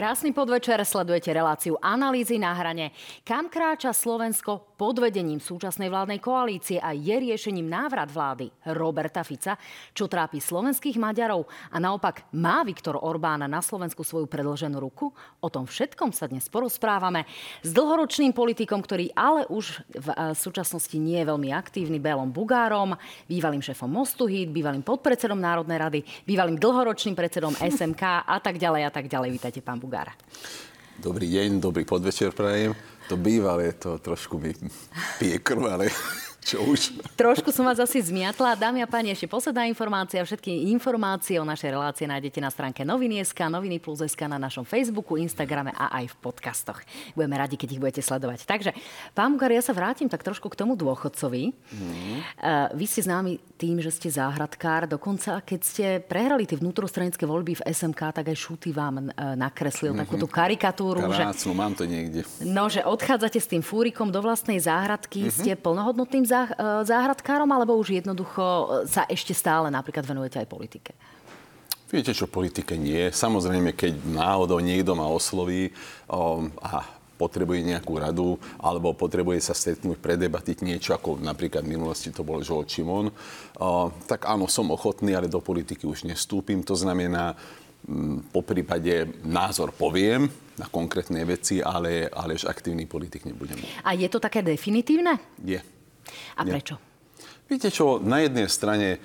Krásny podvečer, sledujete reláciu analýzy na hrane. Kam kráča Slovensko pod vedením súčasnej vládnej koalície a je riešením návrat vlády Roberta Fica, čo trápi slovenských Maďarov a naopak má Viktor Orbán na Slovensku svoju predloženú ruku? O tom všetkom sa dnes porozprávame s dlhoročným politikom, ktorý ale už v e, súčasnosti nie je veľmi aktívny, Belom Bugárom, bývalým šéfom Mostu Hit, bývalým podpredsedom Národnej rady, bývalým dlhoročným predsedom SMK a tak ďalej a tak ďalej. Vítajte, pán Bugára. Dobrý deň, dobrý podvečer prajem. To bývalé, to trošku mi pije krv, ale čo už? Trošku som vás asi zmiatla. Dámy a páni, ešte posledná informácia. Všetky informácie o našej relácie nájdete na stránke Noviny.sk, Noviny plus.sk na našom Facebooku, Instagrame a aj v podcastoch. Budeme radi, keď ich budete sledovať. Takže, pán Mugar, ja sa vrátim tak trošku k tomu dôchodcovi. Mm. Vy ste známi tým, že ste záhradkár. Dokonca, keď ste prehrali tie vnútrostranické voľby v SMK, tak aj Šuty vám e, nakreslil mm-hmm. takúto karikatúru. Krásnu, že, mám to niekde. No, že odchádzate s tým fúrikom do vlastnej záhradky. Mm-hmm. Ste plnohodnotným E, záhradkárom, alebo už jednoducho e, sa ešte stále napríklad venujete aj politike? Viete, čo politike nie. Samozrejme, keď náhodou niekto ma osloví um, a potrebuje nejakú radu alebo potrebuje sa stretnúť, predebatiť niečo, ako napríklad v minulosti to bol Žol Čimon, uh, tak áno, som ochotný, ale do politiky už nestúpim. To znamená, um, po prípade názor poviem na konkrétne veci, ale, ale už aktívny politik nebudem. A je to také definitívne? Je. A prečo? Viete čo, na jednej strane,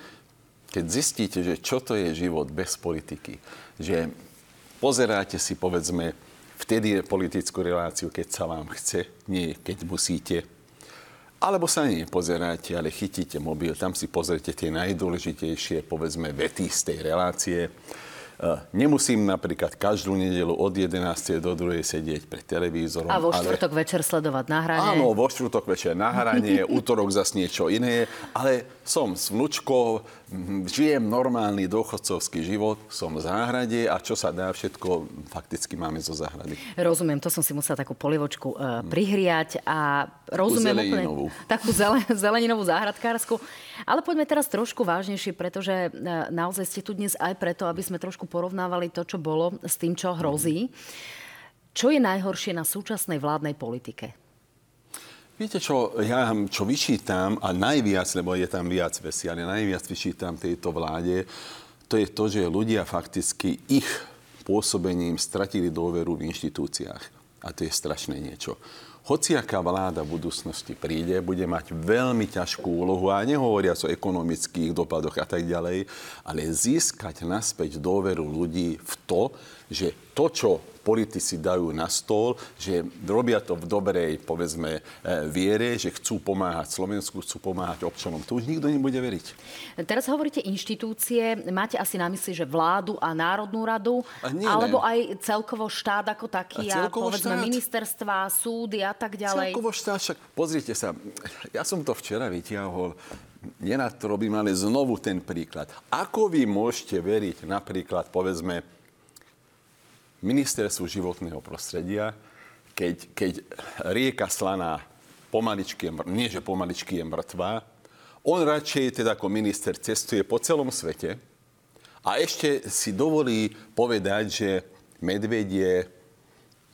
keď zistíte, že čo to je život bez politiky, že pozeráte si, povedzme, vtedy je politickú reláciu, keď sa vám chce, nie keď musíte. Alebo sa nepozeráte, ale chytíte mobil, tam si pozrite tie najdôležitejšie, povedzme, vety z tej relácie nemusím napríklad každú nedelu od 11. do 2. sedieť pred televízorom. A vo štvrtok ale... večer sledovať na hranie. Áno, vo štvrtok večer na hranie, útorok zase niečo iné, ale som s vnúčkou, žijem normálny dôchodcovský život, som v záhrade a čo sa dá, všetko fakticky máme zo záhrady. Rozumiem, to som si musela takú polivočku uh, prihriať a rozumiem úplne takú zelen, zeleninovú záhradkársku. Ale poďme teraz trošku vážnejšie, pretože uh, naozaj ste tu dnes aj preto, aby sme trošku porovnávali to, čo bolo s tým, čo hrozí. Čo je najhoršie na súčasnej vládnej politike? Viete čo, ja čo vyčítam, a najviac, lebo je tam viac veci, ale najviac vyčítam tejto vláde, to je to, že ľudia fakticky ich pôsobením stratili dôveru v inštitúciách. A to je strašné niečo hociaká vláda v budúcnosti príde, bude mať veľmi ťažkú úlohu, a nehovoria o ekonomických dopadoch a tak ďalej, ale získať naspäť dôveru ľudí v to, že to, čo politici dajú na stôl, že robia to v dobrej, povedzme, e, viere, že chcú pomáhať Slovensku, chcú pomáhať občanom. To už nikto nebude veriť. Teraz hovoríte inštitúcie. Máte asi na mysli, že vládu a Národnú radu? A nie, alebo ne. aj celkovo štát ako taký a, a povedzme štát. ministerstva, súdy a tak ďalej? Celkovo štát, však pozrite sa, ja som to včera vytiahol nerad to robím, ale znovu ten príklad. Ako vy môžete veriť napríklad, povedzme, ministerstvu životného prostredia, keď, keď rieka Slaná pomaličky je, nie že pomaličky je mŕtvá, on radšej teda ako minister cestuje po celom svete a ešte si dovolí povedať, že medveď je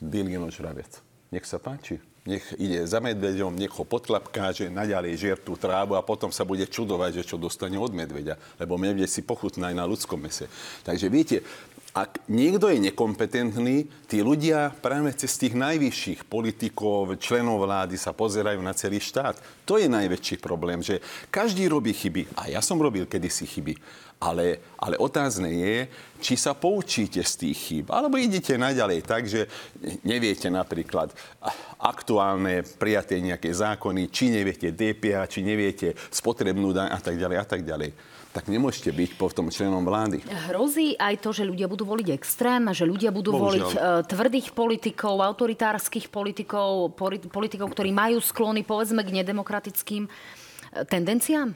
bilinožravec. Nech sa páči. Nech ide za medveďom, nech ho potlapká, že naďalej žier tú trávu a potom sa bude čudovať, že čo dostane od medveďa. Lebo medveď si pochutná aj na ľudskom mese. Takže viete, ak niekto je nekompetentný, tí ľudia práve cez tých najvyšších politikov, členov vlády sa pozerajú na celý štát. To je najväčší problém, že každý robí chyby. A ja som robil kedysi chyby. Ale, ale otázne je, či sa poučíte z tých chýb, alebo idete naďalej tak, že neviete napríklad aktuálne prijaté nejaké zákony, či neviete DPA, či neviete spotrebnú daň a tak ďalej a tak ďalej tak nemôžete byť potom členom vlády. Hrozí aj to, že ľudia budú voliť extrém, že ľudia budú Bohužiaľ. voliť uh, tvrdých politikov, autoritárskych politikov, politikov, ktorí majú sklony, povedzme, k nedemokratickým uh, tendenciám?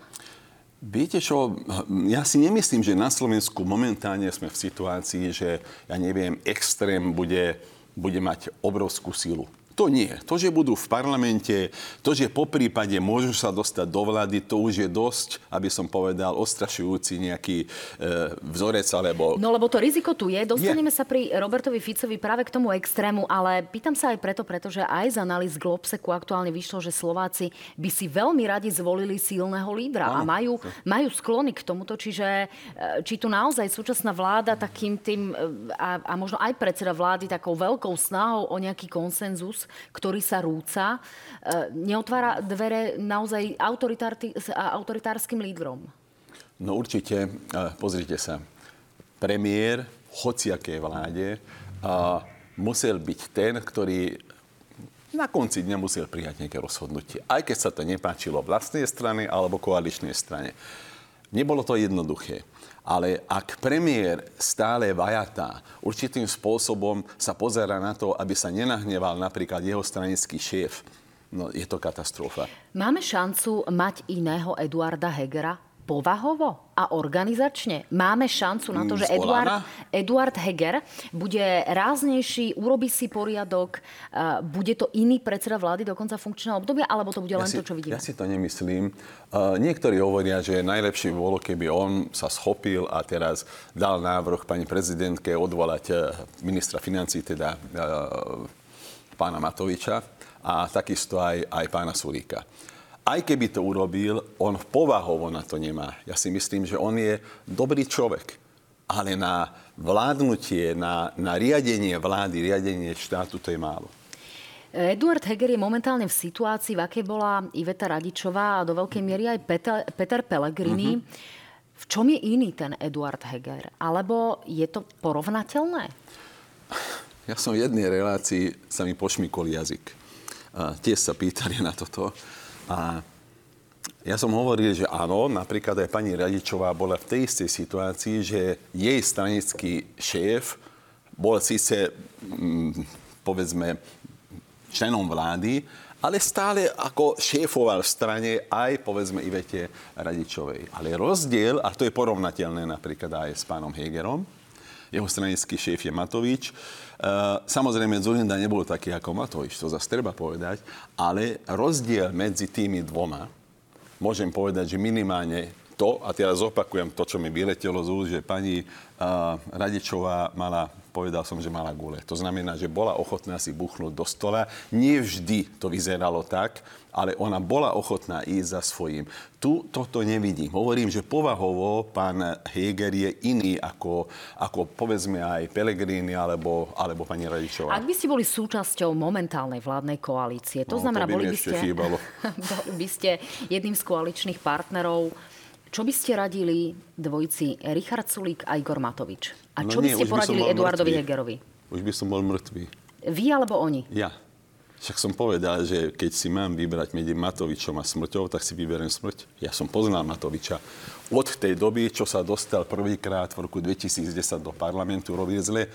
Viete čo, ja si nemyslím, že na Slovensku momentálne sme v situácii, že, ja neviem, extrém bude, bude mať obrovskú silu. To nie. To, že budú v parlamente, to, že po prípade môžu sa dostať do vlády, to už je dosť, aby som povedal, ostrašujúci nejaký e, vzorec, alebo... No lebo to riziko tu je. Dostaneme je. sa pri Robertovi Ficovi práve k tomu extrému, ale pýtam sa aj preto, pretože aj z analýz Globseku aktuálne vyšlo, že Slováci by si veľmi radi zvolili silného lídra a majú, majú sklony k tomuto, čiže e, či tu naozaj súčasná vláda takým tým e, a, a možno aj predseda vlády takou veľkou snahou o nejaký konsenzus ktorý sa rúca, e, neotvára dvere naozaj autoritárskym lídrom? No určite, pozrite sa, premiér hociaké vláde musel byť ten, ktorý na konci dňa musel prijať nejaké rozhodnutie. Aj keď sa to nepáčilo vlastnej strany alebo koaličnej strane. Nebolo to jednoduché. Ale ak premiér stále vajatá, určitým spôsobom sa pozera na to, aby sa nenahneval napríklad jeho stranický šéf, no je to katastrofa. Máme šancu mať iného Eduarda Hegera? Povahovo a organizačne máme šancu na to, že Eduard, Eduard Heger bude ráznejší, urobí si poriadok, uh, bude to iný predseda vlády do konca funkčného obdobia, alebo to bude len ja si, to, čo vidíme? Ja si to nemyslím. Uh, niektorí hovoria, že najlepšie bolo, keby on sa schopil a teraz dal návrh pani prezidentke odvolať uh, ministra financí, teda uh, pána Matoviča a takisto aj, aj pána Sulíka aj keby to urobil, on povahovo na to nemá. Ja si myslím, že on je dobrý človek. Ale na vládnutie, na, na riadenie vlády, riadenie štátu, to je málo. Eduard Heger je momentálne v situácii, v akej bola Iveta Radičová a do veľkej miery aj Peter, Peter Pellegrini. Mm-hmm. V čom je iný ten Eduard Heger? Alebo je to porovnateľné? Ja som v jednej relácii, sa mi pošmikol jazyk. A tiež sa pýtali na toto. A ja som hovoril, že áno, napríklad aj pani Radičová bola v tej istej situácii, že jej stranický šéf bol síce, mm, povedzme, členom vlády, ale stále ako šéfoval v strane aj, povedzme, Ivete Radičovej. Ale rozdiel, a to je porovnateľné napríklad aj s pánom Hegerom, jeho stranický šéf je Matovič. E, samozrejme, Zurinda nebol taký ako Matovič, to zase treba povedať, ale rozdiel medzi tými dvoma, môžem povedať, že minimálne to, a teraz opakujem to, čo mi vyletelo z úst, že pani uh, Radičová mala, povedal som, že mala gule. To znamená, že bola ochotná si buchnúť do stola. Nie vždy to vyzeralo tak, ale ona bola ochotná ísť za svojím. Tu toto nevidím. Hovorím, že povahovo pán Heger je iný ako, ako povedzme aj Pelegrini alebo, alebo pani Radičová. Ak by ste boli súčasťou momentálnej vládnej koalície, to no, znamená, to by boli by ste, boli by ste jedným z koaličných partnerov, čo by ste radili dvojici Richard Sulík a Igor Matovič? A no čo no nie, by ste poradili by Eduardovi mŕtvý. Hegerovi? Už by som bol mŕtvý. Vy alebo oni? Ja. Však som povedal, že keď si mám vybrať medzi Matovičom a smrťou, tak si vyberiem smrť. Ja som poznal Matoviča. Od tej doby, čo sa dostal prvýkrát v roku 2010 do parlamentu, robil zle. E,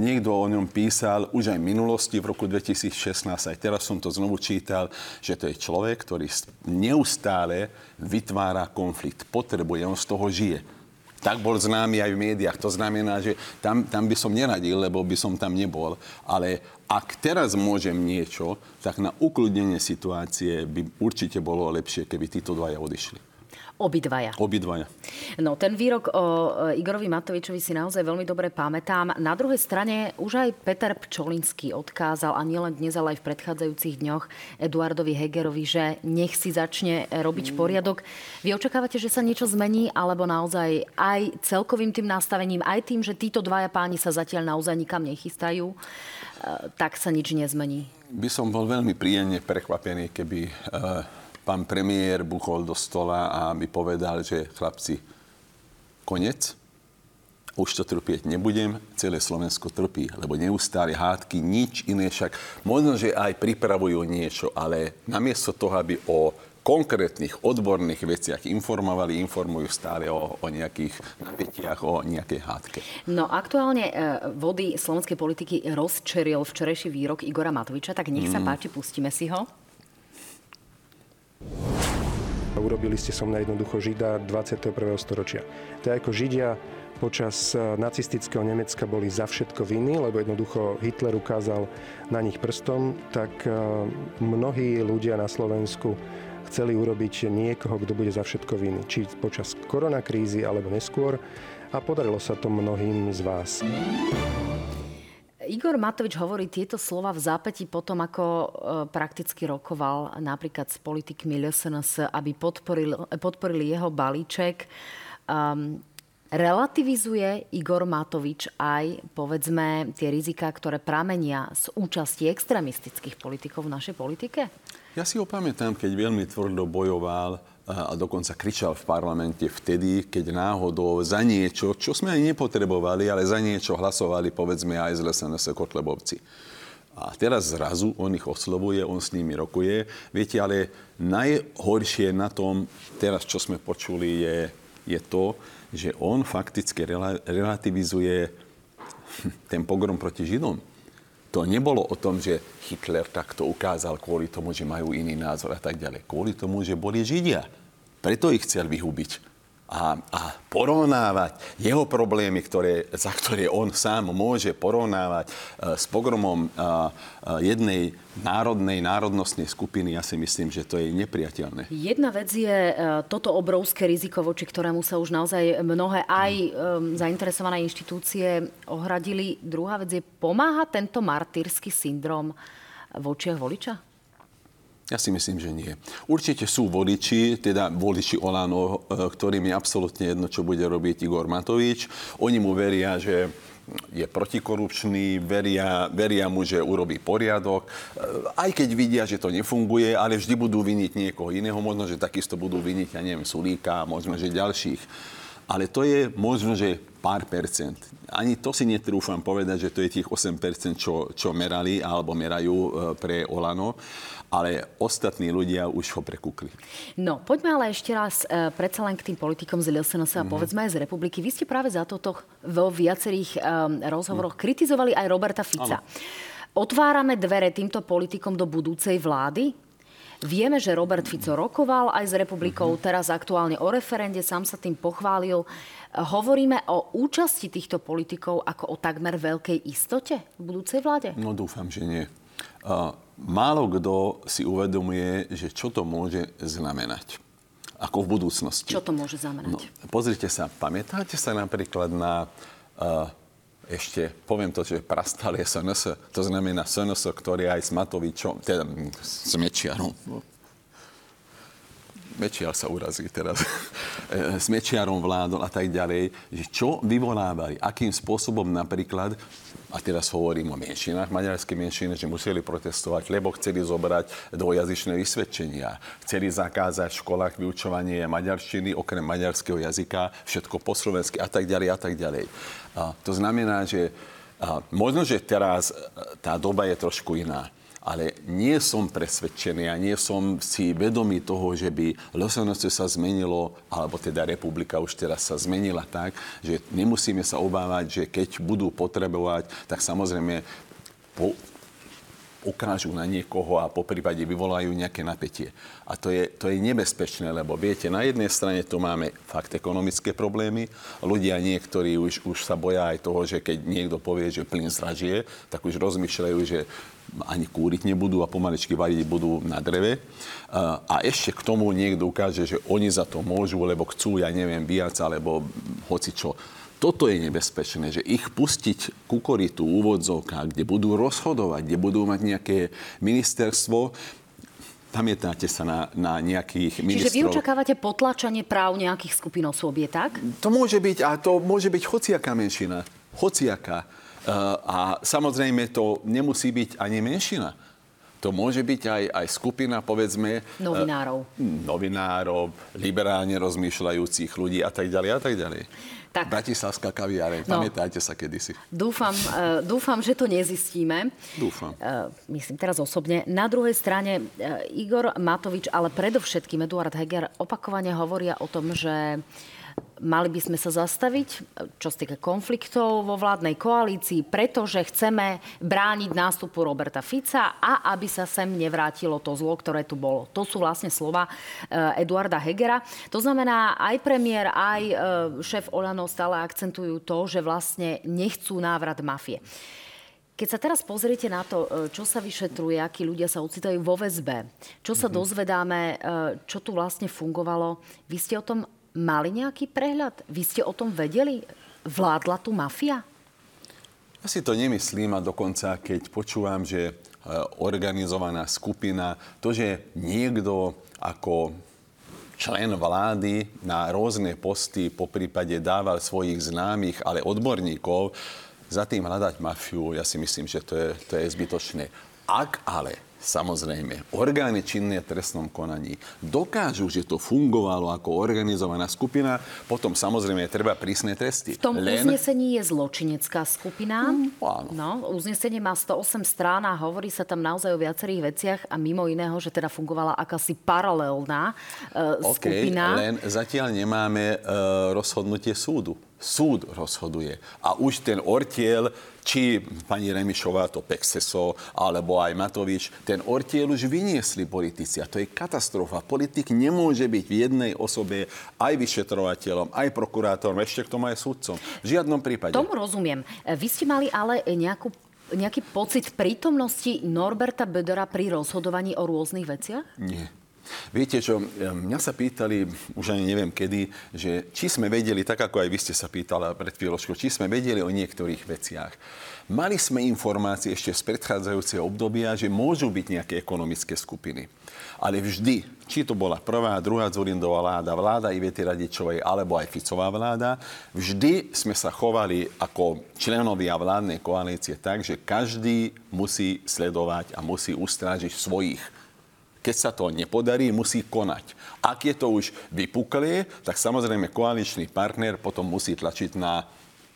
niekto o ňom písal už aj v minulosti, v roku 2016, aj teraz som to znovu čítal, že to je človek, ktorý neustále vytvára konflikt. Potrebuje, on z toho žije tak bol známy aj v médiách. To znamená, že tam, tam by som neradil, lebo by som tam nebol. Ale ak teraz môžem niečo, tak na ukludnenie situácie by určite bolo lepšie, keby títo dvaja odišli. Obidvaja. Obidvaja. No, ten výrok o Igorovi Matovičovi si naozaj veľmi dobre pamätám. Na druhej strane už aj Peter Pčolinský odkázal, a nielen dnes, ale aj v predchádzajúcich dňoch, Eduardovi Hegerovi, že nech si začne robiť mm. poriadok. Vy očakávate, že sa niečo zmení, alebo naozaj aj celkovým tým nastavením, aj tým, že títo dvaja páni sa zatiaľ naozaj nikam nechystajú, e, tak sa nič nezmení? By som bol veľmi príjemne prekvapený, keby uh pán premiér buchol do stola a mi povedal, že chlapci, konec, už to trpieť nebudem, celé Slovensko trpí, lebo neustále hádky, nič iné však. Možno, že aj pripravujú niečo, ale namiesto toho, aby o konkrétnych odborných veciach informovali, informujú stále o, o nejakých napätiach, o nejakej hádke. No aktuálne e, vody slovenskej politiky rozčeril včerajší výrok Igora Matoviča, tak nech sa mm. páči, pustíme si ho. Urobili ste som na jednoducho Žida 21. storočia. To je ako Židia počas nacistického Nemecka boli za všetko viny, lebo jednoducho Hitler ukázal na nich prstom, tak mnohí ľudia na Slovensku chceli urobiť niekoho, kto bude za všetko viny. Či počas koronakrízy, alebo neskôr. A podarilo sa to mnohým z vás. Igor Matovič hovorí tieto slova v zápäti potom, ako e, prakticky rokoval napríklad s politikmi LSNS, aby podporil, podporili jeho balíček. Um, relativizuje Igor Matovič aj, povedzme, tie rizika, ktoré pramenia z účasti extremistických politikov v našej politike? Ja si ho pamätám, keď veľmi tvrdo bojoval a dokonca kričal v parlamente vtedy, keď náhodou za niečo, čo sme ani nepotrebovali, ale za niečo hlasovali, povedzme, aj z SNS Kotlebovci. A teraz zrazu on ich oslovuje, on s nimi rokuje. Viete, ale najhoršie na tom, teraz čo sme počuli, je, je to, že on fakticky relativizuje ten pogrom proti Židom to nebolo o tom, že Hitler takto ukázal kvôli tomu, že majú iný názor a tak ďalej. Kvôli tomu, že boli Židia. Preto ich chcel vyhubiť a, a porovnávať jeho problémy, ktoré, za ktoré on sám môže porovnávať uh, s pogromom uh, uh, jednej národnej, národnostnej skupiny, ja si myslím, že to je nepriateľné. Jedna vec je toto obrovské riziko, voči ktorému sa už naozaj mnohé aj um, zainteresované inštitúcie ohradili. Druhá vec je, pomáha tento martýrsky syndrom v očiach voliča? Ja si myslím, že nie. Určite sú voliči, teda voliči Olano, e, ktorým je absolútne jedno, čo bude robiť Igor Matovič. Oni mu veria, že je protikorupčný, veria, veria mu, že urobí poriadok. E, aj keď vidia, že to nefunguje, ale vždy budú viniť niekoho iného. Možno, že takisto budú viniť, ja neviem, Sulíka, možno, že ďalších. Ale to je možno, že pár percent. Ani to si netrúfam povedať, že to je tých 8 percent, čo, čo merali alebo merajú e, pre Olano ale ostatní ľudia už ho prekúkli. No, poďme ale ešte raz e, predsa len k tým politikom z LSNS a mm-hmm. povedzme aj z republiky. Vy ste práve za toto vo viacerých e, rozhovoroch mm. kritizovali aj Roberta Fica. Ano. Otvárame dvere týmto politikom do budúcej vlády? Vieme, že Robert Fico rokoval aj s republikou, mm-hmm. teraz aktuálne o referende, sám sa tým pochválil. Hovoríme o účasti týchto politikov ako o takmer veľkej istote v budúcej vláde? No dúfam, že nie. Málo kto si uvedomuje, že čo to môže znamenať. Ako v budúcnosti. Čo to môže znamenať? No, pozrite sa, pamätáte sa napríklad na uh, ešte, poviem to, že prastal je SNS, to znamená SNS, ktorý aj s Matovičom, teda s Mečiarom, Mečiar sa urazí teraz, s Mečiarom vládol a tak ďalej, že čo vyvolávali, akým spôsobom napríklad a teraz hovorím o menšinách, maďarské menšiny, že museli protestovať, lebo chceli zobrať dvojazyčné vysvedčenia. Chceli zakázať v školách vyučovanie maďarštiny, okrem maďarského jazyka, všetko po slovensky a tak ďalej a tak ďalej. A to znamená, že a možno, že teraz e, tá doba je trošku iná ale nie som presvedčený a nie som si vedomý toho, že by LSNS sa zmenilo, alebo teda republika už teraz sa zmenila tak, že nemusíme sa obávať, že keď budú potrebovať, tak samozrejme po, ukážu na niekoho a po prípade vyvolajú nejaké napätie. A to je, to je nebezpečné, lebo viete, na jednej strane tu máme fakt ekonomické problémy. Ľudia niektorí už, už sa boja aj toho, že keď niekto povie, že plyn zražie, tak už rozmýšľajú, že ani kúriť nebudú a pomaličky variť budú na dreve. A ešte k tomu niekto ukáže, že oni za to môžu, lebo chcú, ja neviem, viac, alebo hoci čo. Toto je nebezpečné, že ich pustiť ku koritu úvodzovka, kde budú rozhodovať, kde budú mať nejaké ministerstvo, Pamätáte sa na, na nejakých ministrov. Čiže vy očakávate potlačanie práv nejakých skupín osôb, je tak? To môže byť, a to môže byť hociaká menšina. Hociaká. A samozrejme to nemusí byť ani menšina. To môže byť aj, aj skupina, povedzme... Novinárov. Novinárov, liberálne rozmýšľajúcich ľudí a tak ďalej a tak ďalej. Tak. Bratislavská kaviareň, no. pamätajte sa kedysi. Dúfam, uh, dúfam, že to nezistíme. Dúfam. Uh, myslím teraz osobne. Na druhej strane uh, Igor Matovič, ale predovšetkým Eduard Heger opakovane hovoria o tom, že mali by sme sa zastaviť, čo sa týka konfliktov vo vládnej koalícii, pretože chceme brániť nástupu Roberta Fica a aby sa sem nevrátilo to zlo, ktoré tu bolo. To sú vlastne slova eh, Eduarda Hegera. To znamená, aj premiér, aj eh, šéf Olano stále akcentujú to, že vlastne nechcú návrat mafie. Keď sa teraz pozriete na to, e, čo sa vyšetruje, akí ľudia sa ocitajú vo väzbe, čo sa mm-hmm. dozvedáme, e, čo tu vlastne fungovalo, vy ste o tom mali nejaký prehľad? Vy ste o tom vedeli? Vládla tu mafia? Ja si to nemyslím a dokonca, keď počúvam, že e, organizovaná skupina, to, že niekto ako člen vlády na rôzne posty po prípade dával svojich známych, ale odborníkov, za tým hľadať mafiu, ja si myslím, že to je, to je zbytočné. Ak ale Samozrejme, orgány činné v trestnom konaní dokážu, že to fungovalo ako organizovaná skupina, potom samozrejme treba prísne tresty. V tom Len... uznesení je zločinecká skupina. Mm, áno. No, uznesenie má 108 strán a hovorí sa tam naozaj o viacerých veciach a mimo iného, že teda fungovala akási paralelná uh, okay, skupina. Len zatiaľ nemáme uh, rozhodnutie súdu súd rozhoduje. A už ten ortiel, či pani Remišová to Pexeso, alebo aj Matovič, ten ortiel už vyniesli politici. A to je katastrofa. Politik nemôže byť v jednej osobe aj vyšetrovateľom, aj prokurátorom, ešte k tomu aj súdcom. V žiadnom prípade. Tomu rozumiem. Vy ste mali ale nejakú nejaký pocit prítomnosti Norberta Bedora pri rozhodovaní o rôznych veciach? Nie. Viete čo, mňa sa pýtali, už ani neviem kedy, že či sme vedeli, tak ako aj vy ste sa pýtala pred chvíľočkou, či sme vedeli o niektorých veciach. Mali sme informácie ešte z predchádzajúceho obdobia, že môžu byť nejaké ekonomické skupiny. Ale vždy, či to bola prvá, druhá Zurindová vláda, vláda Ivety Radičovej alebo aj Ficová vláda, vždy sme sa chovali ako členovia vládnej koalície tak, že každý musí sledovať a musí ustrážiť svojich keď sa to nepodarí, musí konať. Ak je to už vypuklé, tak samozrejme koaličný partner potom musí tlačiť na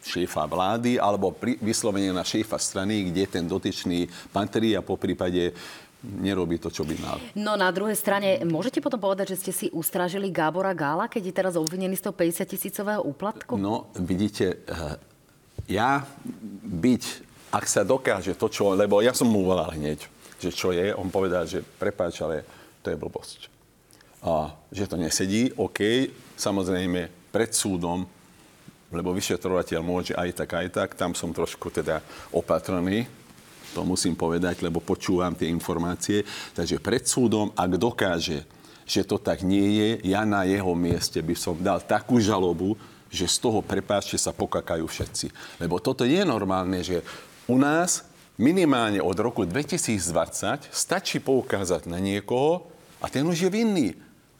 šéfa vlády alebo pri, vyslovene na šéfa strany, kde ten dotyčný patrí a po prípade nerobí to, čo by mal. No na druhej strane, môžete potom povedať, že ste si ustražili Gábora Gála, keď je teraz obvinený z toho 50 tisícového úplatku? No, vidíte, eh, ja byť, ak sa dokáže to, čo... Lebo ja som mu volal hneď že čo je, on povedal, že prepáč, ale to je blbosť. A že to nesedí, OK, samozrejme pred súdom, lebo vyšetrovateľ môže aj tak, aj tak, tam som trošku teda opatrný, to musím povedať, lebo počúvam tie informácie. Takže pred súdom, ak dokáže, že to tak nie je, ja na jeho mieste by som dal takú žalobu, že z toho, prepáčte, sa pokakajú všetci. Lebo toto je normálne, že u nás minimálne od roku 2020 stačí poukázať na niekoho a ten už je vinný.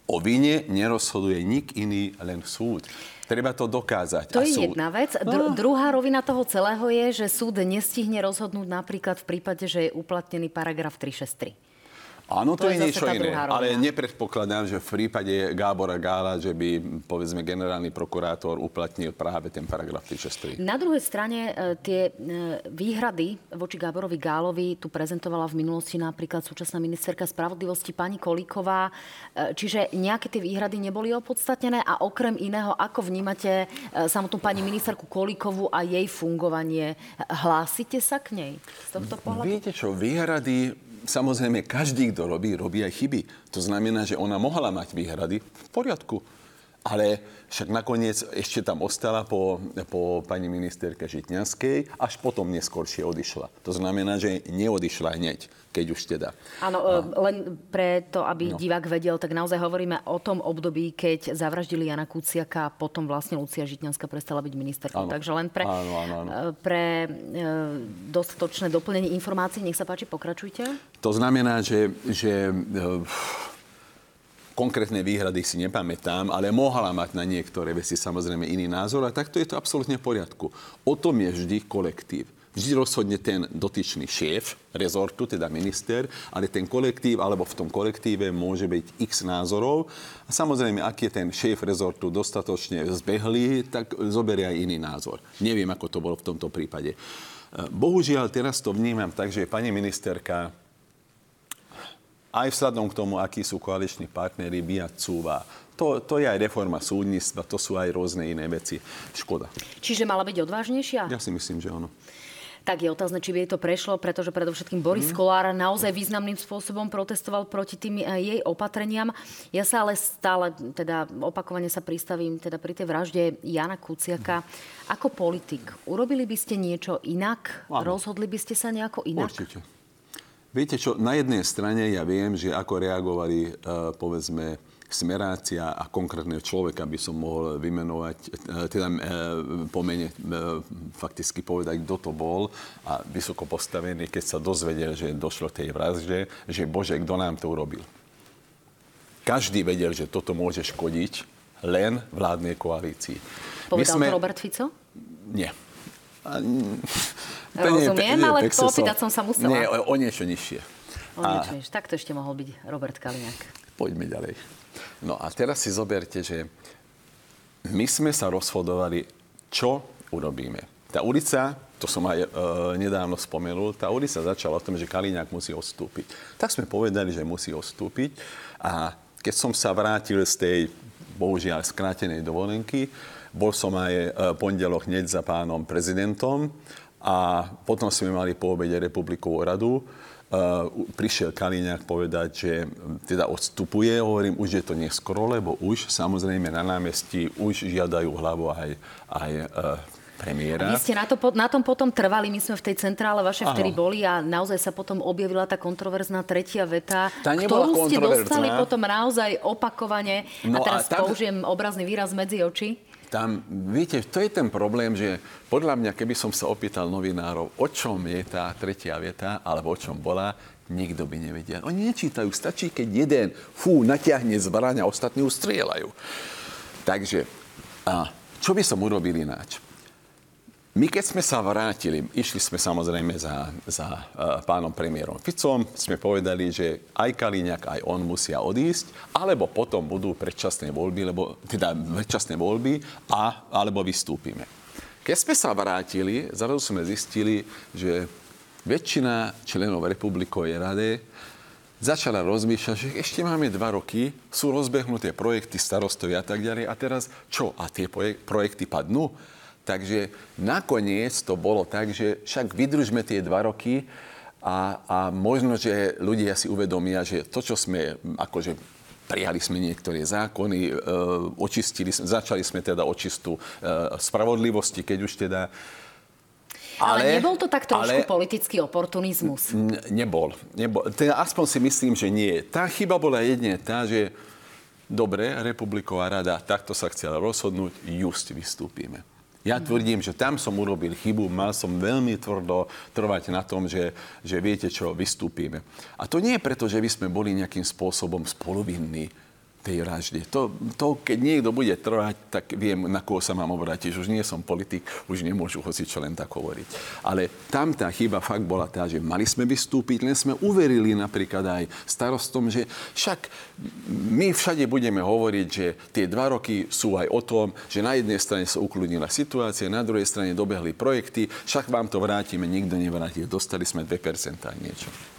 O vine nerozhoduje nik iný, len súd. Treba to dokázať. To a je súd... jedna vec. Dru- no. druhá rovina toho celého je, že súd nestihne rozhodnúť napríklad v prípade, že je uplatnený paragraf 363. Áno, to, to je, je niečo iné. Ale nepredpokladám, že v prípade Gábora Gála, že by, povedzme, generálny prokurátor uplatnil práve ten paragraf 363. Na druhej strane e, tie e, výhrady voči Gáborovi Gálovi tu prezentovala v minulosti napríklad súčasná ministerka spravodlivosti pani Kolíková. E, čiže nejaké tie výhrady neboli opodstatnené a okrem iného, ako vnímate samotnú pani ministerku Kolíkovú a jej fungovanie? Hlásite sa k nej z tohto pohľadu? Viete čo, výhrady samozrejme, každý, kto robí, robí aj chyby. To znamená, že ona mohla mať výhrady v poriadku. Ale však nakoniec ešte tam ostala po, po pani ministerke Žitňanskej, až potom neskôršie odišla. To znamená, že neodišla hneď keď už teda. Áno, a... len pre to, aby no. divák vedel, tak naozaj hovoríme o tom období, keď zavraždili Jana Kuciaka a potom vlastne Lucia Žitňanská prestala byť ministerkou. Áno. Takže len pre, áno, áno, áno. pre e, dostatočné doplnenie informácií, nech sa páči, pokračujte. To znamená, že, že e, konkrétne výhrady si nepamätám, ale mohla mať na niektoré veci samozrejme iný názor a takto je to absolútne v poriadku. O tom je vždy kolektív. Vždy rozhodne ten dotyčný šéf rezortu, teda minister, ale ten kolektív, alebo v tom kolektíve môže byť x názorov. A samozrejme, ak je ten šéf rezortu dostatočne zbehlý, tak zoberie aj iný názor. Neviem, ako to bolo v tomto prípade. Bohužiaľ, teraz to vnímam tak, že pani ministerka aj vzhľadom k tomu, akí sú koaliční partnery, viac cúva To, to je aj reforma súdnictva, to sú aj rôzne iné veci. Škoda. Čiže mala byť odvážnejšia? Ja si myslím, že ono tak je otázne, či by jej to prešlo, pretože predovšetkým Boris mm. Kolár naozaj významným spôsobom protestoval proti tým eh, jej opatreniam. Ja sa ale stále, teda opakovane sa pristavím teda pri tej vražde Jana Kuciaka. Mm. Ako politik, urobili by ste niečo inak? Áno. Rozhodli by ste sa nejako inak? Určite. Viete čo, na jednej strane ja viem, že ako reagovali, uh, povedzme, smerácia a konkrétneho človeka by som mohol vymenovať, e, teda e, po mene e, fakticky povedať, kto to bol a vysoko postavený, keď sa dozvedel, že došlo tej vražde, že Bože, kto nám to urobil. Každý vedel, že toto môže škodiť len vládnej koalícii. Povedal sme... to Robert Fico? Nie. Rozumiem, ale opýtať som sa musela. Nie, o, o niečo nižšie. O niečo nižšie. Tak to ešte mohol byť Robert Kaliňák. Poďme ďalej. No a teraz si zoberte, že my sme sa rozhodovali, čo urobíme. Tá ulica, to som aj e, nedávno spomenul, tá ulica začala o tom, že Kaliňák musí odstúpiť. Tak sme povedali, že musí odstúpiť a keď som sa vrátil z tej, bohužiaľ, skrátenej dovolenky, bol som aj e, pondelok hneď za pánom prezidentom a potom sme mali po obede Republikovú radu Uh, prišiel Kaliňák povedať, že teda odstupuje. Hovorím, už je to neskoro, lebo už samozrejme na námestí už žiadajú hlavu aj, aj uh, premiéra. A vy ste na, to, na tom potom trvali, my sme v tej centrále vaše vtedy boli a naozaj sa potom objavila tá kontroverzná tretia veta, tá ktorú ste dostali potom naozaj opakovane. No a teraz a tam... použijem obrazný výraz medzi oči tam, viete, to je ten problém, že podľa mňa, keby som sa opýtal novinárov, o čom je tá tretia veta, alebo o čom bola, nikto by nevedel. Oni nečítajú, stačí, keď jeden, fú, natiahne zbraň a ostatní ustrieľajú. Takže, a čo by som urobil ináč? My keď sme sa vrátili, išli sme samozrejme za, za uh, pánom premiérom Ficom, sme povedali, že aj Kaliňák, aj on musia odísť, alebo potom budú predčasné voľby, lebo, teda predčasné voľby, a, alebo vystúpime. Keď sme sa vrátili, zrazu sme zistili, že väčšina členov republikovej rady začala rozmýšľať, že ešte máme dva roky, sú rozbehnuté projekty starostovia a tak ďalej. A teraz čo? A tie projekty padnú? Takže nakoniec to bolo tak, že však vydržme tie dva roky a, a možno, že ľudia si uvedomia, že to, čo sme akože prijali sme niektoré zákony, e, očistili, začali sme teda očistu e, spravodlivosti, keď už teda ale, ale nebol to tak trošku ale, politický oportunizmus? Nebol. nebol. Teda aspoň si myslím, že nie. Tá chyba bola jedne tá, že dobre, Republiková rada takto sa chcela rozhodnúť, just vystúpime. Ja tvrdím, že tam som urobil chybu, mal som veľmi tvrdo trvať na tom, že, že viete čo, vystúpime. A to nie je preto, že by sme boli nejakým spôsobom spoluvinní tej vražde. To, to, keď niekto bude trvať, tak viem, na koho sa mám obrátiť. Už nie som politik, už nemôžu hoci čo len tak hovoriť. Ale tam tá chyba fakt bola tá, že mali sme vystúpiť, len sme uverili napríklad aj starostom, že však my všade budeme hovoriť, že tie dva roky sú aj o tom, že na jednej strane sa ukludnila situácia, na druhej strane dobehli projekty, však vám to vrátime, nikto nevráti. Dostali sme 2% niečo.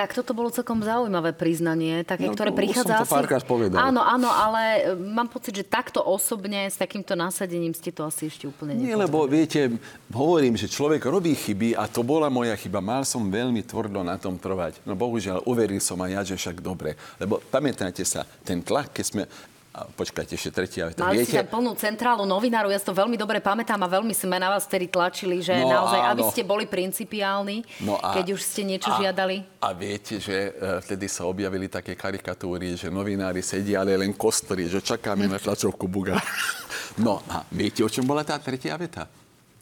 Tak toto bolo celkom zaujímavé priznanie, také, no, ktoré prichádza asi... povedal. Áno, áno, ale e, mám pocit, že takto osobne, s takýmto nasadením ste to asi ešte úplne Nie, lebo viete, hovorím, že človek robí chyby a to bola moja chyba. Mal som veľmi tvrdo na tom trvať. No bohužiaľ, uveril som aj ja, že však dobre. Lebo pamätáte sa, ten tlak, keď sme a počkajte, ešte tretia veta. Mali Viete... ste plnú centrálu novinárov, ja si to veľmi dobre pamätám a veľmi sme na vás vtedy tlačili, že no, naozaj, áno. aby ste boli principiálni, no a, keď už ste niečo a, žiadali. A viete, že uh, vtedy sa objavili také karikatúry, že novinári sedia, ale len kostri, že čakáme na tlačovku Buga. no a viete, o čom bola tá tretia veta?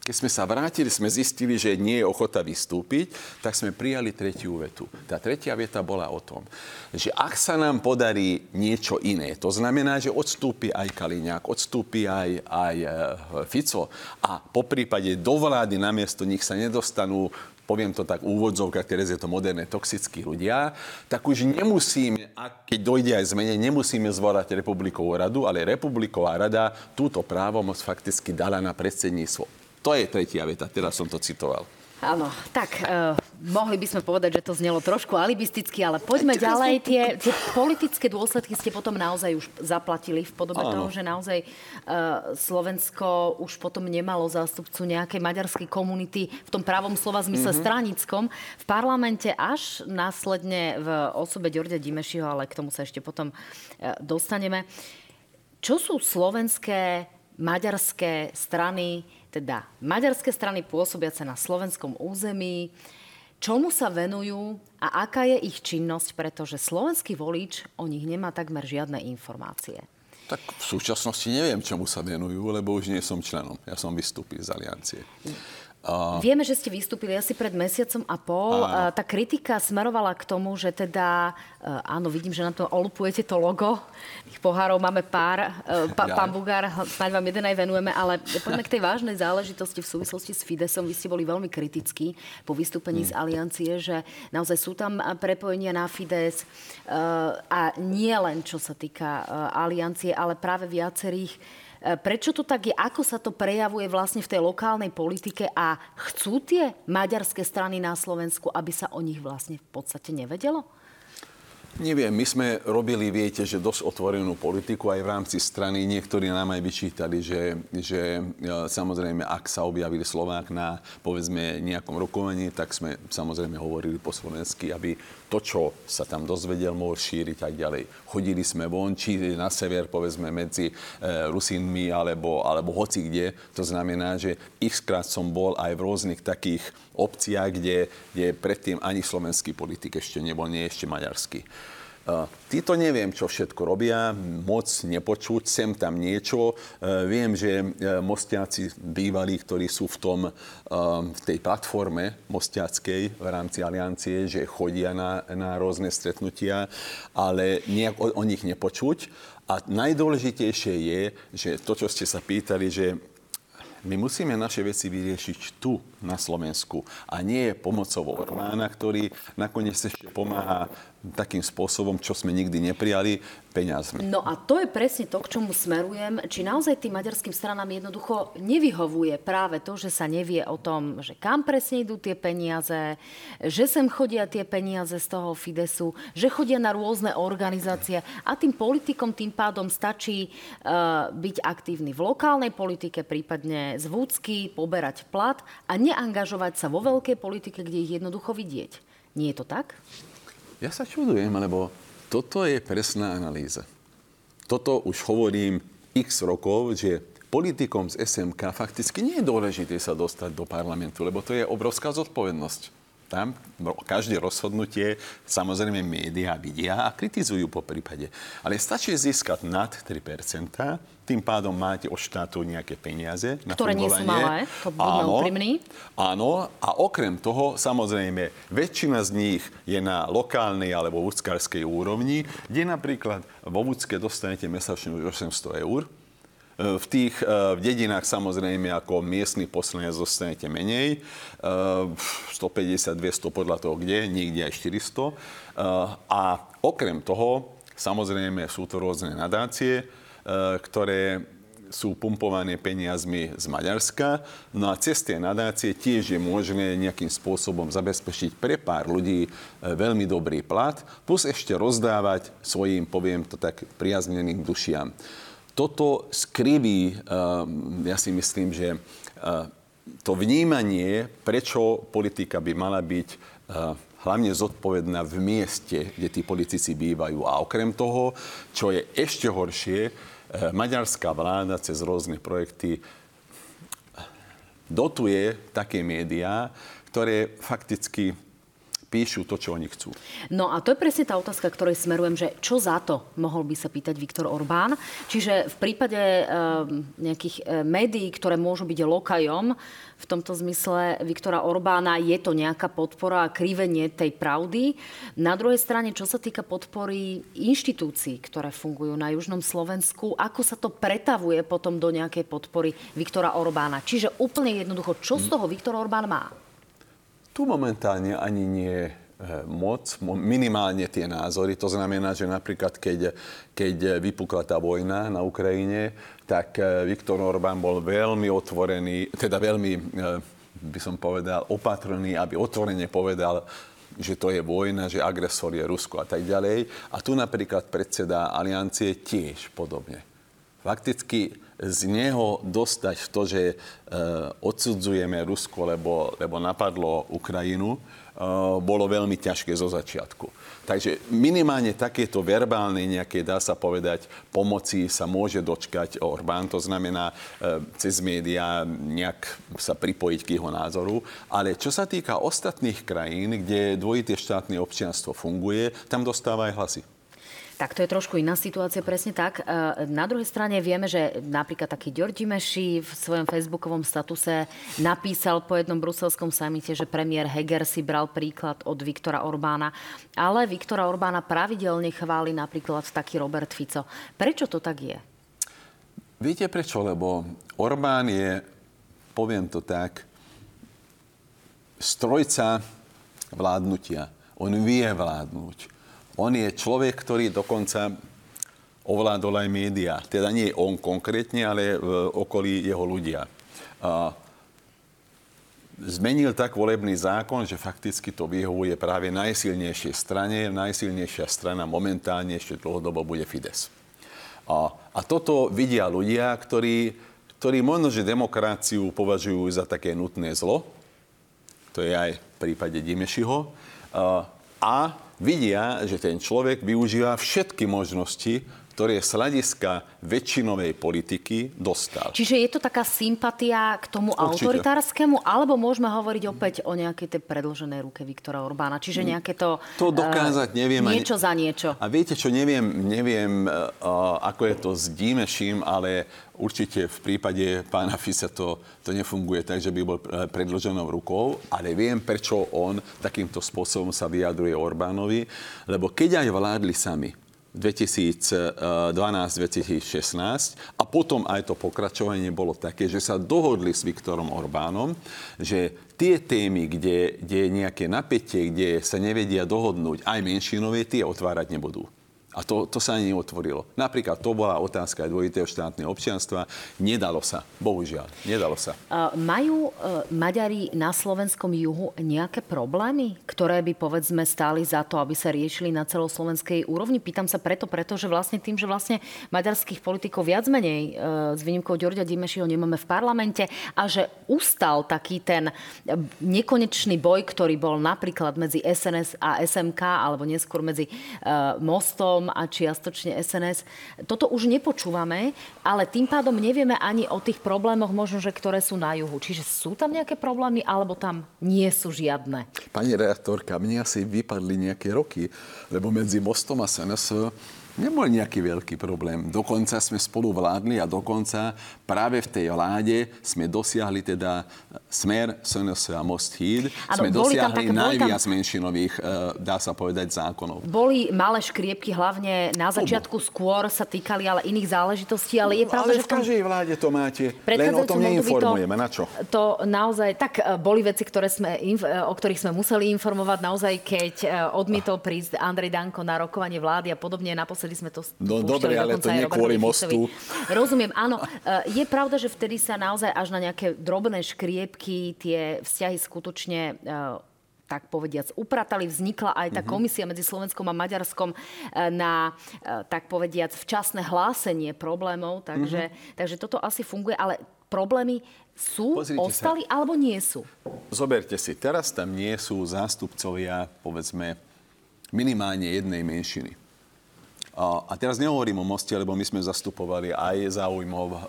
Keď sme sa vrátili, sme zistili, že nie je ochota vystúpiť, tak sme prijali tretiu vetu. Tá tretia veta bola o tom, že ak sa nám podarí niečo iné, to znamená, že odstúpi aj Kaliňák, odstúpi aj, aj e, Fico a po prípade do vlády namiesto nich sa nedostanú poviem to tak, úvodzovka, ktoré je to moderné, toxickí ľudia, tak už nemusíme, a keď dojde aj zmene, nemusíme zvolať Republikovú radu, ale Republiková rada túto právomoc fakticky dala na predsedníctvo to je tretia veta, teraz som to citoval. Áno, tak uh, mohli by sme povedať, že to znelo trošku alibisticky, ale poďme ďalej. Tie, tie politické dôsledky ste potom naozaj už zaplatili v podobe Áno. toho, že naozaj uh, Slovensko už potom nemalo zástupcu nejakej maďarskej komunity v tom pravom slova zmysle mm-hmm. stranickom v parlamente až následne v osobe Ďorďa Dimešiho, ale k tomu sa ešte potom uh, dostaneme. Čo sú slovenské, maďarské strany teda maďarské strany pôsobiace na slovenskom území, čomu sa venujú a aká je ich činnosť, pretože slovenský volič o nich nemá takmer žiadne informácie. Tak v súčasnosti neviem, čomu sa venujú, lebo už nie som členom. Ja som vystúpil z aliancie. A... Vieme, že ste vystúpili asi pred mesiacom a pol. A... Tá kritika smerovala k tomu, že teda, e, áno, vidím, že na to olupujete to logo. Tých pohárov máme pár. E, pa, ja. Pán Bugár, snáď vám jeden aj venujeme, ale poďme k tej vážnej záležitosti v súvislosti s Fidesom. Vy ste boli veľmi kritickí po vystúpení hmm. z Aliancie, že naozaj sú tam prepojenia na Fides e, a nie len čo sa týka Aliancie, ale práve viacerých E, prečo to tak je? Ako sa to prejavuje vlastne v tej lokálnej politike a chcú tie maďarské strany na Slovensku, aby sa o nich vlastne v podstate nevedelo? Neviem, my sme robili, viete, že dosť otvorenú politiku aj v rámci strany. Niektorí nám aj vyčítali, že, že e, samozrejme, ak sa objavili Slovák na, povedzme, nejakom rokovaní, tak sme samozrejme hovorili po slovensky, aby to, čo sa tam dozvedel, mohol šíriť tak ďalej. Chodili sme von, či na sever, povedzme, medzi e, Rusínmi, alebo, alebo hoci kde. To znamená, že ich krát som bol aj v rôznych takých obciach, kde, kde predtým ani slovenský politik ešte nebol, nie ešte maďarský. Títo neviem, čo všetko robia, moc nepočuť, sem tam niečo. Viem, že mostiaci bývalí, ktorí sú v, tom, v tej platforme mostiackej v rámci aliancie, že chodia na, na rôzne stretnutia, ale nejak o, o nich nepočuť. A najdôležitejšie je, že to, čo ste sa pýtali, že my musíme naše veci vyriešiť tu, na Slovensku. A nie pomocou Orbána, ktorý nakoniec ešte pomáha takým spôsobom, čo sme nikdy neprijali, peniazmi. No a to je presne to, k čomu smerujem. Či naozaj tým maďarským stranám jednoducho nevyhovuje práve to, že sa nevie o tom, že kam presne idú tie peniaze, že sem chodia tie peniaze z toho Fidesu, že chodia na rôzne organizácie a tým politikom tým pádom stačí uh, byť aktívny v lokálnej politike, prípadne zvúcky, poberať plat a neangažovať sa vo veľkej politike, kde ich jednoducho vidieť. Nie je to tak? Ja sa čudujem, lebo toto je presná analýza. Toto už hovorím x rokov, že politikom z SMK fakticky nie je dôležité sa dostať do parlamentu, lebo to je obrovská zodpovednosť. Tam každé rozhodnutie samozrejme médiá vidia a kritizujú po prípade. Ale stačí získať nad 3% tým pádom máte od štátu nejaké peniaze na Ktoré nie sú malé, to áno, úprimný. Áno, a okrem toho, samozrejme, väčšina z nich je na lokálnej alebo vúckarskej úrovni, kde napríklad vo Vúcke dostanete mesačne 800 eur, v tých v dedinách samozrejme ako miestny poslanec zostanete menej. 150, 200 podľa toho kde, niekde aj 400. A okrem toho, samozrejme sú to rôzne nadácie, ktoré sú pumpované peniazmi z Maďarska. No a cez tie nadácie tiež je možné nejakým spôsobom zabezpečiť pre pár ľudí veľmi dobrý plat, plus ešte rozdávať svojim, poviem to tak, priazneným dušiam toto skriví, eh, ja si myslím, že eh, to vnímanie, prečo politika by mala byť eh, hlavne zodpovedná v mieste, kde tí politici bývajú. A okrem toho, čo je ešte horšie, maďarská vláda cez rôzne projekty dotuje také médiá, ktoré fakticky píšu to, čo oni chcú. No a to je presne tá otázka, ktorej smerujem, že čo za to mohol by sa pýtať Viktor Orbán. Čiže v prípade e, nejakých e, médií, ktoré môžu byť lokajom, v tomto zmysle Viktora Orbána je to nejaká podpora a krivenie tej pravdy. Na druhej strane, čo sa týka podpory inštitúcií, ktoré fungujú na južnom Slovensku, ako sa to pretavuje potom do nejakej podpory Viktora Orbána. Čiže úplne jednoducho, čo z toho Viktor Orbán má? Tu momentálne ani nie moc, minimálne tie názory. To znamená, že napríklad keď, keď vypukla tá vojna na Ukrajine, tak eh, Viktor Orbán bol veľmi otvorený, teda veľmi eh, by som povedal, opatrný, aby otvorene povedal, že to je vojna, že agresor je Rusko a tak ďalej. A tu napríklad predseda aliancie tiež podobne. Fakticky z neho dostať to, že e, odsudzujeme Rusko, lebo, lebo napadlo Ukrajinu, e, bolo veľmi ťažké zo začiatku. Takže minimálne takéto verbálne nejaké, dá sa povedať, pomoci sa môže dočkať Orbán, to znamená e, cez médiá nejak sa pripojiť k jeho názoru. Ale čo sa týka ostatných krajín, kde dvojité štátne občianstvo funguje, tam dostáva aj hlasy. Tak to je trošku iná situácia, presne tak. E, na druhej strane vieme, že napríklad taký Ďordi Meši v svojom facebookovom statuse napísal po jednom bruselskom samite, že premiér Heger si bral príklad od Viktora Orbána. Ale Viktora Orbána pravidelne chváli napríklad taký Robert Fico. Prečo to tak je? Viete prečo? Lebo Orbán je, poviem to tak, strojca vládnutia. On vie vládnuť on je človek, ktorý dokonca ovládol aj médiá. Teda nie on konkrétne, ale v okolí jeho ľudia. A zmenil tak volebný zákon, že fakticky to vyhovuje práve najsilnejšej strane. Najsilnejšia strana momentálne ešte dlhodobo bude Fides. A, a toto vidia ľudia, ktorí, ktorí možno, že demokraciu považujú za také nutné zlo. To je aj v prípade Dimešiho. A, a vidia, že ten človek využíva všetky možnosti, ktoré z hľadiska väčšinovej politiky dostal. Čiže je to taká sympatia k tomu Určite. autoritárskému, alebo môžeme hovoriť opäť o nejakej tej predloženej ruke Viktora Orbána? Čiže mm. nejaké to... To dokázať neviem. Niečo ani... za niečo. A viete čo, neviem, neviem uh, ako je to s Dímeším, ale určite v prípade pána Fisa to, to nefunguje tak, že by bol predloženou rukou, ale viem, prečo on takýmto spôsobom sa vyjadruje Orbánovi, lebo keď aj vládli sami, 2012-2016 a potom aj to pokračovanie bolo také, že sa dohodli s Viktorom Orbánom, že tie témy, kde, kde je nejaké napätie, kde sa nevedia dohodnúť aj menšinové, tie otvárať nebudú. A to, to sa ani neotvorilo. Napríklad to bola otázka aj dvojitého štátneho občianstva. Nedalo sa. Bohužiaľ. Nedalo sa. Majú uh, Maďari na slovenskom juhu nejaké problémy, ktoré by povedzme stáli za to, aby sa riešili na celoslovenskej úrovni? Pýtam sa preto, pretože vlastne tým, že vlastne maďarských politikov viac menej uh, s výnimkou Ďorďa Dimešiho nemáme v parlamente a že ustal taký ten nekonečný boj, ktorý bol napríklad medzi SNS a SMK alebo neskôr medzi uh, Mostom A čiastočne SNS. Toto už nepočúvame, ale tým pádom nevieme ani o tých problémoch, možno, že ktoré sú na juhu. Čiže sú tam nejaké problémy, alebo tam nie sú žiadne? Pani reaktorka, mne asi vypadli nejaké roky, lebo medzi Mostom a SNS nebol nejaký veľký problém. Dokonca sme spolu vládli a dokonca práve v tej vláde sme dosiahli teda smer SNS a Most Híd. Ano, sme dosiahli také, najviac tam... menšinových, e, dá sa povedať, zákonov. Boli malé škriepky, hlavne na začiatku Obo. skôr sa týkali ale iných záležitostí, ale je no, pravda, ale že v každej vláde to máte. Len o tom neinformujeme. To, na čo? To naozaj, tak e, boli veci, ktoré sme, e, o ktorých sme museli informovať naozaj, keď odmietol prísť Andrej Danko na rokovanie vlády a podobne. Naposledy Vtedy sme to No dobre, ale to nie kvôli mostu. Rozumiem, áno. E, je pravda, že vtedy sa naozaj až na nejaké drobné škriepky tie vzťahy skutočne e, tak povediac upratali. Vznikla aj tá mhm. komisia medzi Slovenskom a Maďarskom e, na, tak povediac, včasné hlásenie problémov. Takže, mm-hmm. takže toto asi funguje, ale problémy sú, Pozrite ostali sa. alebo nie sú? Zoberte si, teraz tam nie sú zástupcovia, povedzme, minimálne jednej menšiny. A teraz nehovorím o moste, lebo my sme zastupovali aj záujmov, e,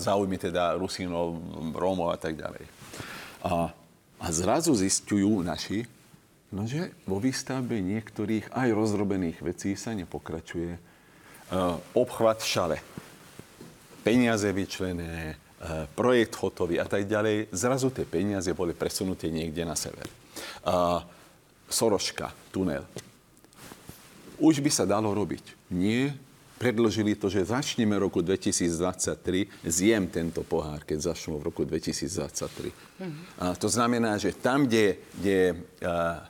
záujmy teda Rusínov, Rómov a tak ďalej. A, a zrazu zistujú naši, no, že vo výstavbe niektorých aj rozrobených vecí sa nepokračuje. E, obchvat šale, peniaze vyčlené, e, projekt hotový a tak ďalej. Zrazu tie peniaze boli presunuté niekde na sever. Soroška, tunel už by sa dalo robiť. Nie, predložili to, že začneme roku 2023, zjem tento pohár, keď začnú v roku 2023. Mm-hmm. A to znamená, že tam, kde, kde a,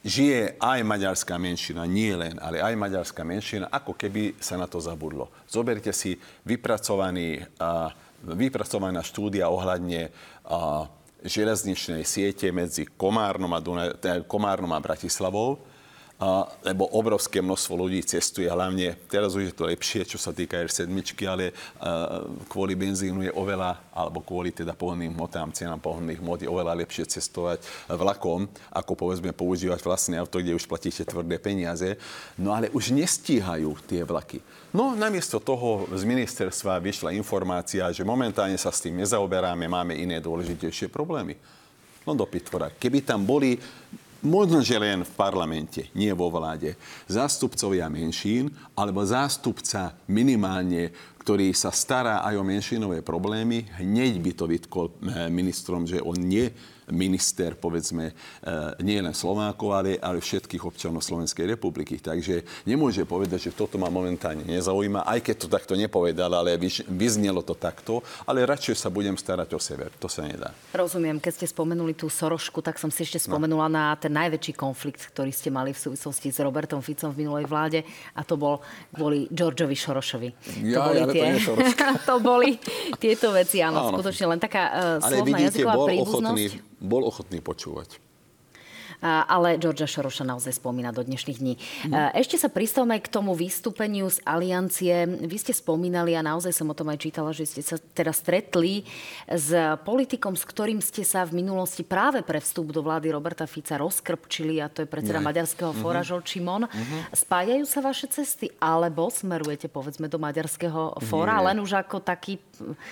žije aj maďarská menšina, nie len, ale aj maďarská menšina, ako keby sa na to zabudlo. Zoberte si vypracovaný, a, vypracovaná štúdia ohľadne a, železničnej siete medzi Komárnom a, Dunaj, teda Komárnom a Bratislavou, a, lebo obrovské množstvo ľudí cestuje, hlavne teraz už je to lepšie, čo sa týka R7, ale a, kvôli benzínu je oveľa, alebo kvôli teda pohonným hmotám, cenám pohonných hmot je oveľa lepšie cestovať vlakom, ako povedzme používať vlastné auto, kde už platíte tvrdé peniaze. No ale už nestíhajú tie vlaky. No namiesto toho z ministerstva vyšla informácia, že momentálne sa s tým nezaoberáme, máme iné dôležitejšie problémy. No do pitvora. Keby tam boli možno, že len v parlamente, nie vo vláde, zástupcovia menšín, alebo zástupca minimálne, ktorý sa stará aj o menšinové problémy, hneď by to vytkol eh, ministrom, že on nie minister, povedzme, e, nie len Slovákov, ale, ale všetkých občanov Slovenskej republiky. Takže nemôže povedať, že toto ma momentálne nezaujíma, aj keď to takto nepovedal, ale vyznelo to takto, ale radšej sa budem starať o sever. To sa nedá. Rozumiem, keď ste spomenuli tú Sorošku, tak som si ešte no. spomenula no. na ten najväčší konflikt, ktorý ste mali v súvislosti s Robertom Ficom v minulej vláde a to bol kvôli Georgeovi Šorošovi. Ja, to boli, ale tie... to, to boli tieto veci, áno, áno. skutočne len taká uh, slovná jazyková príbuznosť. bol ochotný počúvať ale Georgia Šoroša naozaj spomína do dnešných dní. Mm. Ešte sa pristavme k tomu vystúpeniu z Aliancie. Vy ste spomínali a naozaj som o tom aj čítala, že ste sa teraz stretli s politikom, s ktorým ste sa v minulosti práve pre vstup do vlády Roberta Fica rozkrpčili a to je predseda Nie. Maďarského mm-hmm. fóra Žol Čimon. Mm-hmm. Spájajú sa vaše cesty alebo smerujete povedzme do Maďarského fóra, Nie. len už ako taký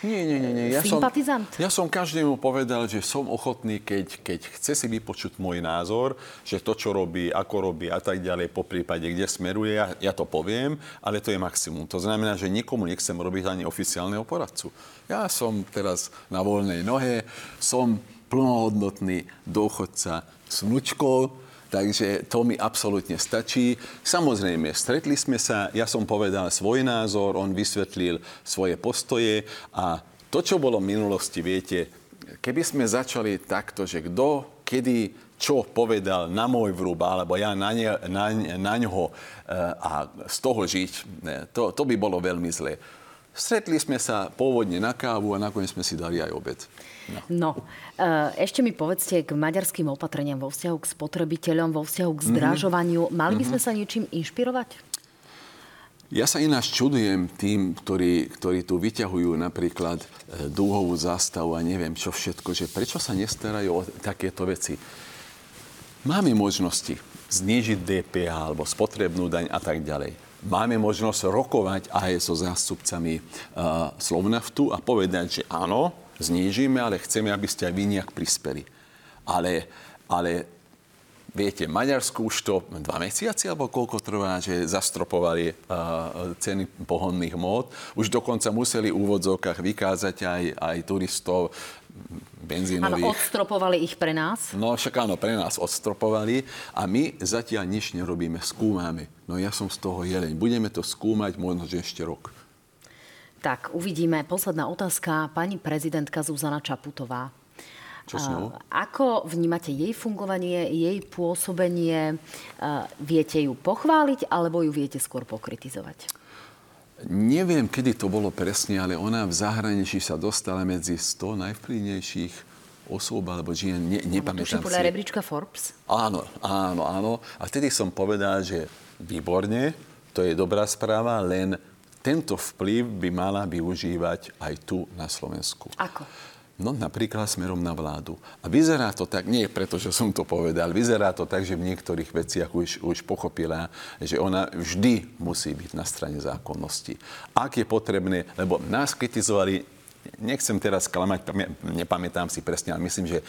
nie, nie, nie, nie. Ja sympatizant? Som, ja som každému povedal, že som ochotný, keď, keď chce si vypočuť môj názor, názor, že to, čo robí, ako robí a tak ďalej, po prípade, kde smeruje, ja, ja to poviem, ale to je maximum. To znamená, že nikomu nechcem robiť ani oficiálneho poradcu. Ja som teraz na voľnej nohe, som plnohodnotný dôchodca s vnúčkou, Takže to mi absolútne stačí. Samozrejme, stretli sme sa, ja som povedal svoj názor, on vysvetlil svoje postoje a to, čo bolo v minulosti, viete, keby sme začali takto, že kto, kedy čo povedal na môj vrúb, alebo ja na, ne, na, na ňoho e, a z toho žiť, to, to by bolo veľmi zlé. Stretli sme sa pôvodne na kávu a nakoniec sme si dali aj obed. No. no, e, ešte mi povedzte k maďarským opatreniam vo vzťahu k spotrebiteľom, vo vzťahu k mhm. zdražovaniu. Mm-hmm. Mali by sme mm-hmm. sa niečím inšpirovať? Ja sa ináč čudujem tým, ktorí, ktorí tu vyťahujú napríklad e, dúhovú zástavu a neviem čo všetko, že prečo sa nestarajú o takéto veci. Máme možnosti znížiť DPH alebo spotrebnú daň a tak ďalej. Máme možnosť rokovať aj so zástupcami uh, Slovnaftu a povedať, že áno, znížime, ale chceme, aby ste aj vy nejak prispeli. Ale, ale viete, Maďarsku už to dva mesiace, alebo koľko trvá, že zastropovali uh, ceny pohonných mód. Už dokonca museli v úvodzovkách vykázať aj, aj turistov benzínových. Áno, odstropovali ich pre nás? No však áno, pre nás odstropovali a my zatiaľ nič nerobíme, skúmame. No ja som z toho jeleň. Budeme to skúmať možno, že ešte rok. Tak, uvidíme. Posledná otázka. Pani prezidentka Zuzana Čaputová. Čo s ňou? Ako vnímate jej fungovanie, jej pôsobenie? Viete ju pochváliť, alebo ju viete skôr pokritizovať? Neviem, kedy to bolo presne, ale ona v zahraničí sa dostala medzi 100 najvplyvnejších osôb alebo žien, ne, nepamätám si. podľa rebríčka Forbes? Áno, áno, áno. A vtedy som povedal, že výborne, to je dobrá správa, len tento vplyv by mala využívať aj tu na Slovensku. Ako? No napríklad smerom na vládu. A vyzerá to tak, nie preto, že som to povedal, vyzerá to tak, že v niektorých veciach už, už pochopila, že ona vždy musí byť na strane zákonnosti. Ak je potrebné, lebo nás kritizovali, nechcem teraz klamať, nepamätám si presne, ale myslím, že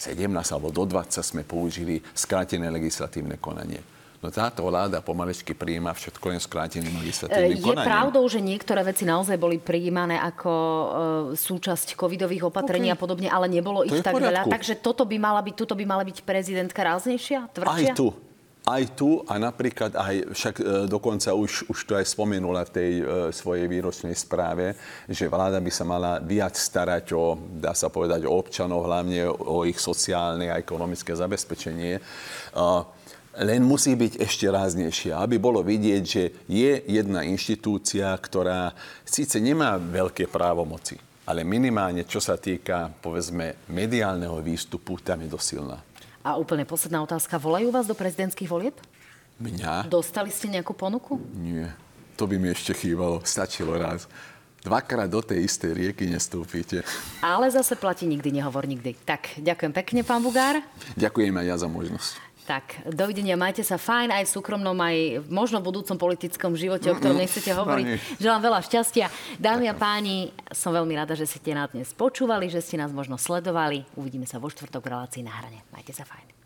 17 alebo do 20 sme použili skrátené legislatívne konanie. No táto vláda pomalečky prijíma všetko len skráteným legislatívnym Je konaním. pravdou, že niektoré veci naozaj boli prijímané ako e, súčasť covidových opatrení okay. a podobne, ale nebolo to ich tak veľa. Takže toto by mala byť, tuto by mala byť prezidentka ráznejšia, tvrdšia? Aj tu. Aj tu a napríklad aj, však e, dokonca už, už to aj spomenula v tej e, svojej výročnej správe, že vláda by sa mala viac starať o, dá sa povedať, o občanov, hlavne o ich sociálne a ekonomické zabezpečenie. E, len musí byť ešte ráznejšia, aby bolo vidieť, že je jedna inštitúcia, ktorá síce nemá veľké právomoci, ale minimálne, čo sa týka, povedzme, mediálneho výstupu, tam je dosilná. A úplne posledná otázka. Volajú vás do prezidentských volieb? Mňa? Dostali ste nejakú ponuku? Nie. To by mi ešte chýbalo. Stačilo raz. Dvakrát do tej istej rieky nestúpite. Ale zase platí nikdy, nehovor nikdy. Tak, ďakujem pekne, pán Bugár. Ďakujem aj ja za možnosť. Tak, dovidenia, majte sa fajn aj v súkromnom, aj v možno budúcom politickom živote, o ktorom mm-hmm. nechcete hovoriť. Pani. Želám veľa šťastia. Dámy a páni, som veľmi rada, že ste nás dnes počúvali, že ste nás možno sledovali. Uvidíme sa vo štvrtok v relácii na hrane. Majte sa fajn.